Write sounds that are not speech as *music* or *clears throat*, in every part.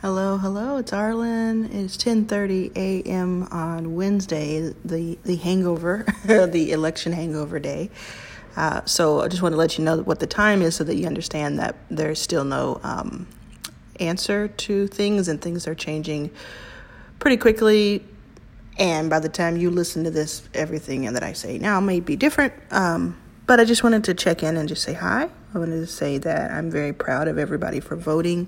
Hello, hello. It's Arlan. It's 10:30 a.m. on Wednesday, the the hangover, *laughs* the election hangover day. Uh, so I just want to let you know what the time is, so that you understand that there's still no um, answer to things, and things are changing pretty quickly. And by the time you listen to this, everything that I say now may be different. Um, but I just wanted to check in and just say hi. I wanted to say that I'm very proud of everybody for voting.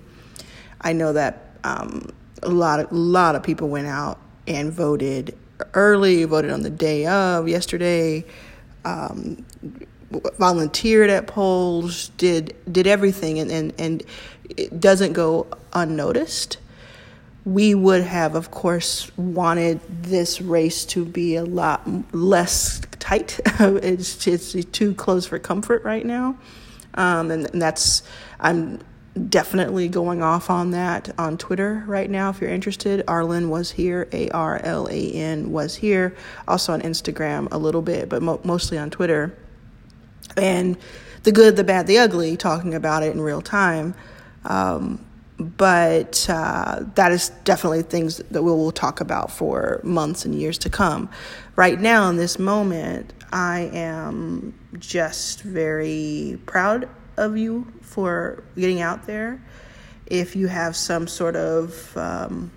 I know that um, a lot of a lot of people went out and voted early, voted on the day of yesterday, um, volunteered at polls, did did everything, and, and and it doesn't go unnoticed. We would have, of course, wanted this race to be a lot less tight. *laughs* it's it's too close for comfort right now, um, and, and that's I'm definitely going off on that on Twitter right now if you're interested. Arlan was here, A R L A N was here. Also on Instagram a little bit, but mo- mostly on Twitter. And the good, the bad, the ugly, talking about it in real time. Um, but uh, that is definitely things that we will talk about for months and years to come. Right now, in this moment, I am just very proud of you for getting out there. If you have some sort of um,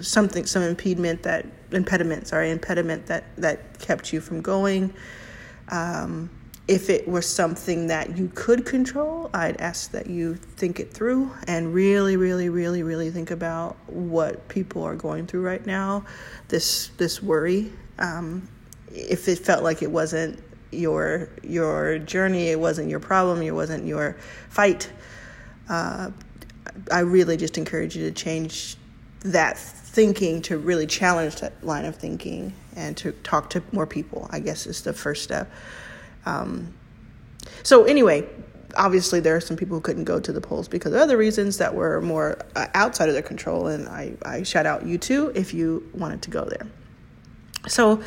something, some impediment that impediment, sorry, impediment that that kept you from going. Um, if it were something that you could control, I'd ask that you think it through and really, really, really, really think about what people are going through right now. This this worry. Um, if it felt like it wasn't your your journey. It wasn't your problem. It wasn't your fight. Uh, I really just encourage you to change that thinking to really challenge that line of thinking and to talk to more people. I guess is the first step. Um, so anyway, obviously there are some people who couldn't go to the polls because of other reasons that were more uh, outside of their control, and I, I shout out you too if you wanted to go there. So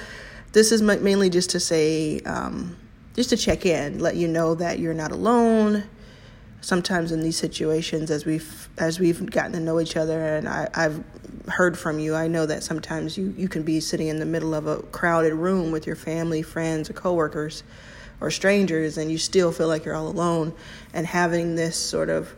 this is mainly just to say, um, just to check in, let you know that you're not alone. Sometimes in these situations, as we've as we've gotten to know each other, and I, I've heard from you, I know that sometimes you, you can be sitting in the middle of a crowded room with your family, friends, or coworkers, or strangers, and you still feel like you're all alone. And having this sort of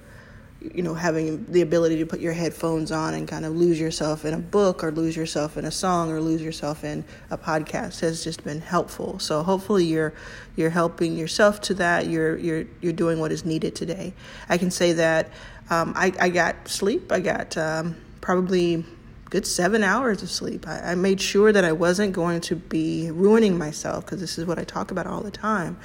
you know, having the ability to put your headphones on and kind of lose yourself in a book or lose yourself in a song or lose yourself in a podcast has just been helpful. So hopefully you're you're helping yourself to that. You're you're you're doing what is needed today. I can say that um, I I got sleep. I got um, probably good seven hours of sleep. I, I made sure that I wasn't going to be ruining myself because this is what I talk about all the time.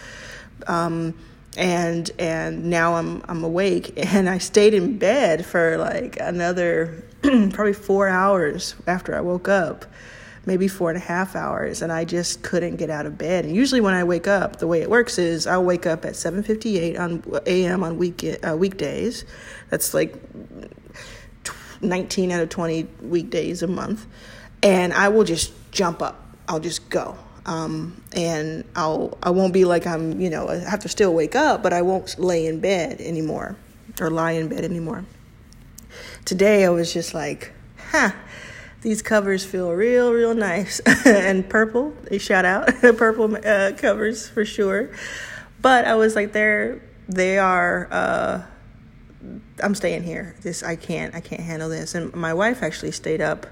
Um, and and now I'm I'm awake. And I stayed in bed for like another *clears throat* probably four hours after I woke up maybe four and a half hours and I just couldn't get out of bed. And usually when I wake up the way it works is I'll wake up at 7:58 on a.m. on week uh, weekdays. That's like 19 out of 20 weekdays a month. And I will just jump up. I'll just go um, and I'll I won't be like I'm you know I have to still wake up, but I won't lay in bed anymore or lie in bed anymore. Today I was just like, huh, these covers feel real real nice *laughs* and purple. They shout out *laughs* purple uh, covers for sure, but I was like they're they are. Uh, I'm staying here. This I can't I can't handle this. And my wife actually stayed up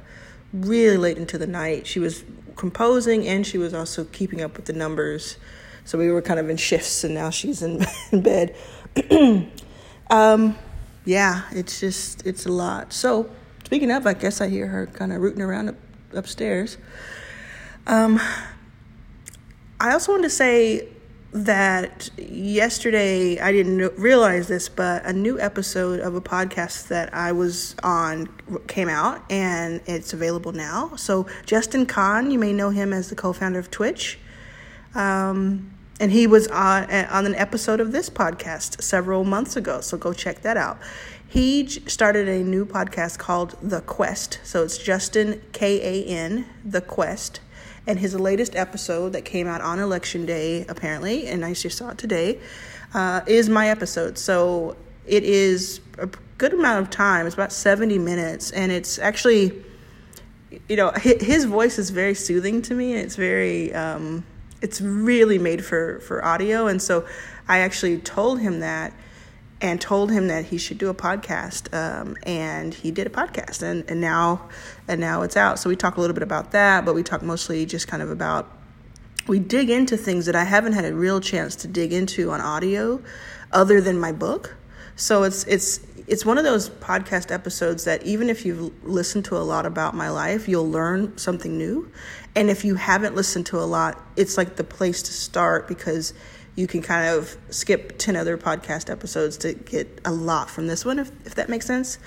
really late into the night. She was composing and she was also keeping up with the numbers. So we were kind of in shifts, and now she's in, *laughs* in bed. *clears throat* um, yeah, it's just, it's a lot. So, speaking of, I guess I hear her kind of rooting around up, upstairs. Um, I also wanted to say that yesterday I didn't realize this, but a new episode of a podcast that I was on came out and it's available now. So, Justin Kan, you may know him as the co founder of Twitch. Um, and he was on, on an episode of this podcast several months ago. So, go check that out. He started a new podcast called The Quest. So, it's Justin K A N, The Quest and his latest episode that came out on election day, apparently, and I just saw it today, uh, is my episode. So it is a good amount of time. It's about 70 minutes, and it's actually, you know, his voice is very soothing to me. It's very, um, it's really made for for audio, and so I actually told him that and told him that he should do a podcast um, and he did a podcast and, and now and now it's out. So we talk a little bit about that but we talk mostly just kind of about we dig into things that i haven't had a real chance to dig into on audio other than my book. So it's it's it's one of those podcast episodes that even if you've listened to a lot about my life you'll learn something new. And if you haven't listened to a lot it's like the place to start because you can kind of skip 10 other podcast episodes to get a lot from this one, if, if that makes sense.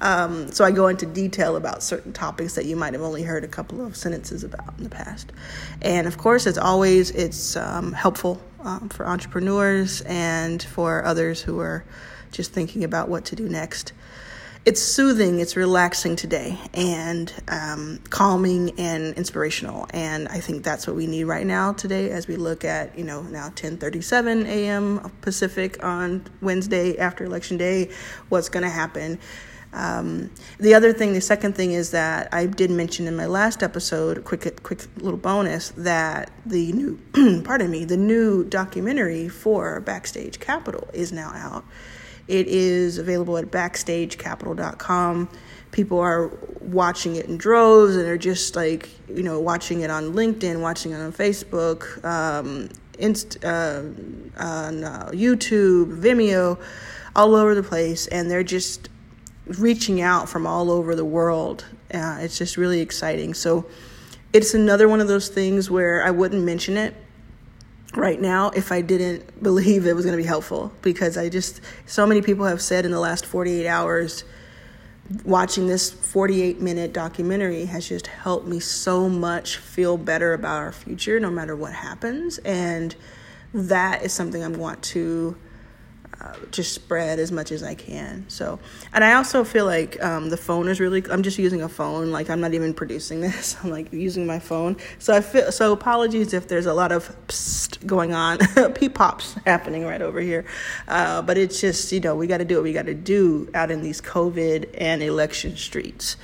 Um, so I go into detail about certain topics that you might have only heard a couple of sentences about in the past. And of course, as always, it's um, helpful um, for entrepreneurs and for others who are just thinking about what to do next it's soothing, it's relaxing today, and um, calming and inspirational. And I think that's what we need right now today, as we look at you know now 10:37 a.m. Pacific on Wednesday after Election Day. What's going to happen? Um, the other thing, the second thing is that I did mention in my last episode, quick, quick little bonus, that the new, *clears throat* pardon me, the new documentary for Backstage Capital is now out. It is available at backstagecapital.com. People are watching it in droves and they're just like, you know, watching it on LinkedIn, watching it on Facebook, um, Inst- uh, on uh, YouTube, Vimeo, all over the place. And they're just reaching out from all over the world. Uh, it's just really exciting. So it's another one of those things where I wouldn't mention it right now if I didn't believe it was going to be helpful because I just, so many people have said in the last 48 hours, watching this 48 minute documentary has just helped me so much feel better about our future no matter what happens. And that is something I want to uh, just spread as much as I can. So, and I also feel like um, the phone is really. I'm just using a phone. Like I'm not even producing *laughs* this. I'm like using my phone. So I feel. So apologies if there's a lot of psst going on, *laughs* peep pops happening right over here. Uh, but it's just you know we got to do what we got to do out in these COVID and election streets.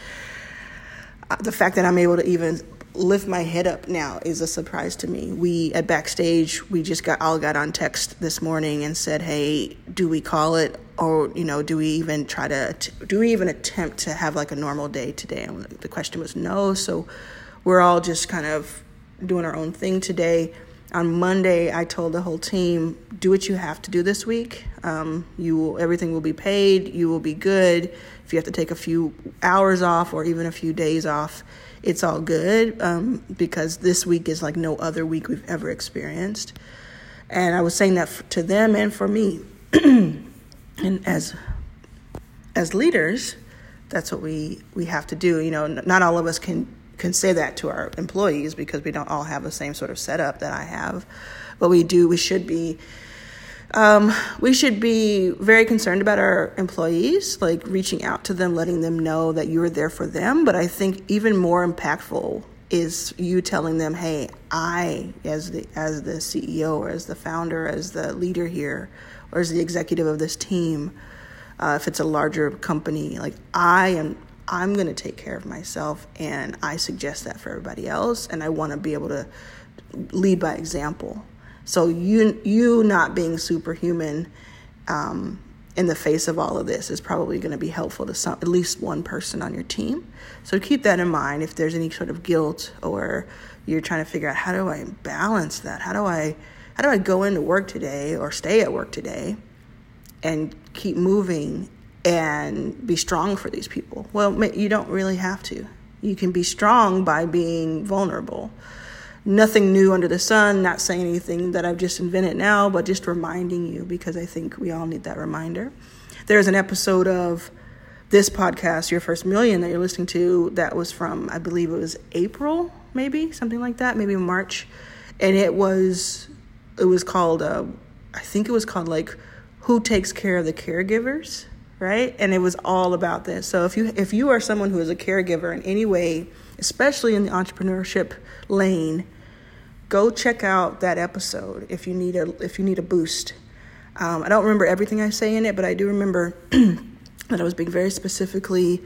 Uh, the fact that I'm able to even lift my head up now is a surprise to me. We at backstage, we just got all got on text this morning and said, "Hey, do we call it or you know, do we even try to do we even attempt to have like a normal day today?" And the question was no. So we're all just kind of doing our own thing today. On Monday, I told the whole team, "Do what you have to do this week. Um, you will, everything will be paid. You will be good. If you have to take a few hours off or even a few days off." it's all good um, because this week is like no other week we've ever experienced. And I was saying that to them and for me. *clears throat* and as as leaders, that's what we we have to do. You know, not all of us can can say that to our employees because we don't all have the same sort of setup that I have, but we do. We should be um, we should be very concerned about our employees, like reaching out to them, letting them know that you're there for them. But I think even more impactful is you telling them, "Hey, I, as the as the CEO or as the founder, as the leader here, or as the executive of this team, uh, if it's a larger company, like I am." I'm going to take care of myself, and I suggest that for everybody else. And I want to be able to lead by example. So you you not being superhuman um, in the face of all of this is probably going to be helpful to some at least one person on your team. So keep that in mind if there's any sort of guilt or you're trying to figure out how do I balance that? How do I how do I go into work today or stay at work today and keep moving and be strong for these people? Well, you don't really have to. You can be strong by being vulnerable nothing new under the sun, not saying anything that I've just invented now, but just reminding you because I think we all need that reminder. There's an episode of this podcast, Your First Million, that you're listening to that was from, I believe it was April, maybe, something like that, maybe March. And it was, it was called, uh, I think it was called like, Who Takes Care of the Caregivers? Right? And it was all about this. So if you if you are someone who is a caregiver in any way, especially in the entrepreneurship lane, go check out that episode if you need a if you need a boost. Um, I don't remember everything I say in it, but I do remember *clears throat* that I was being very specifically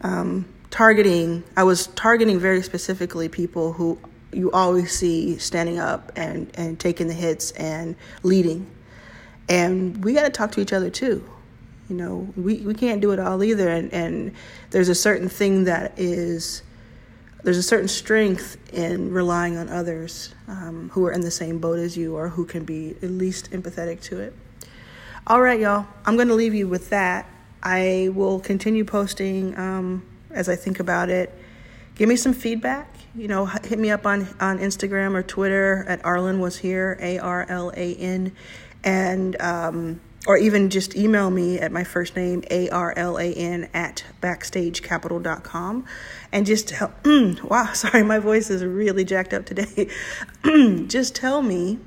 um, targeting. I was targeting very specifically people who you always see standing up and and taking the hits and leading. And we got to talk to each other too. You know, we, we can't do it all either. And, and there's a certain thing that is, there's a certain strength in relying on others um, who are in the same boat as you or who can be at least empathetic to it. All right, y'all. I'm going to leave you with that. I will continue posting um, as I think about it. Give me some feedback. You know, hit me up on, on Instagram or Twitter at Arlan was here, A R L A N. And, um, or even just email me at my first name, A R L A N, at backstagecapital.com. And just tell, *clears throat* wow, *laughs* sorry, my voice is really jacked up today. *clears throat* just tell me,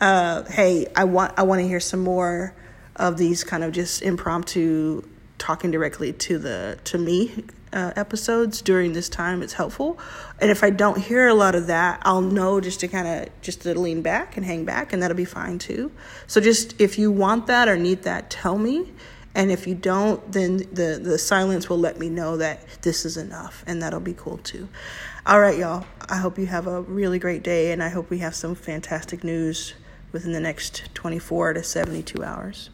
uh, hey, I want, I want to hear some more of these kind of just impromptu talking directly to the to me uh, episodes during this time it's helpful. And if i don't hear a lot of that i'll know just to kind of just to lean back and hang back and that'll be fine too. So just if you want that or need that tell me. And if you don't then the the silence will let me know that this is enough and that'll be cool too. All right y'all. I hope you have a really great day and i hope we have some fantastic news within the next 24 to 72 hours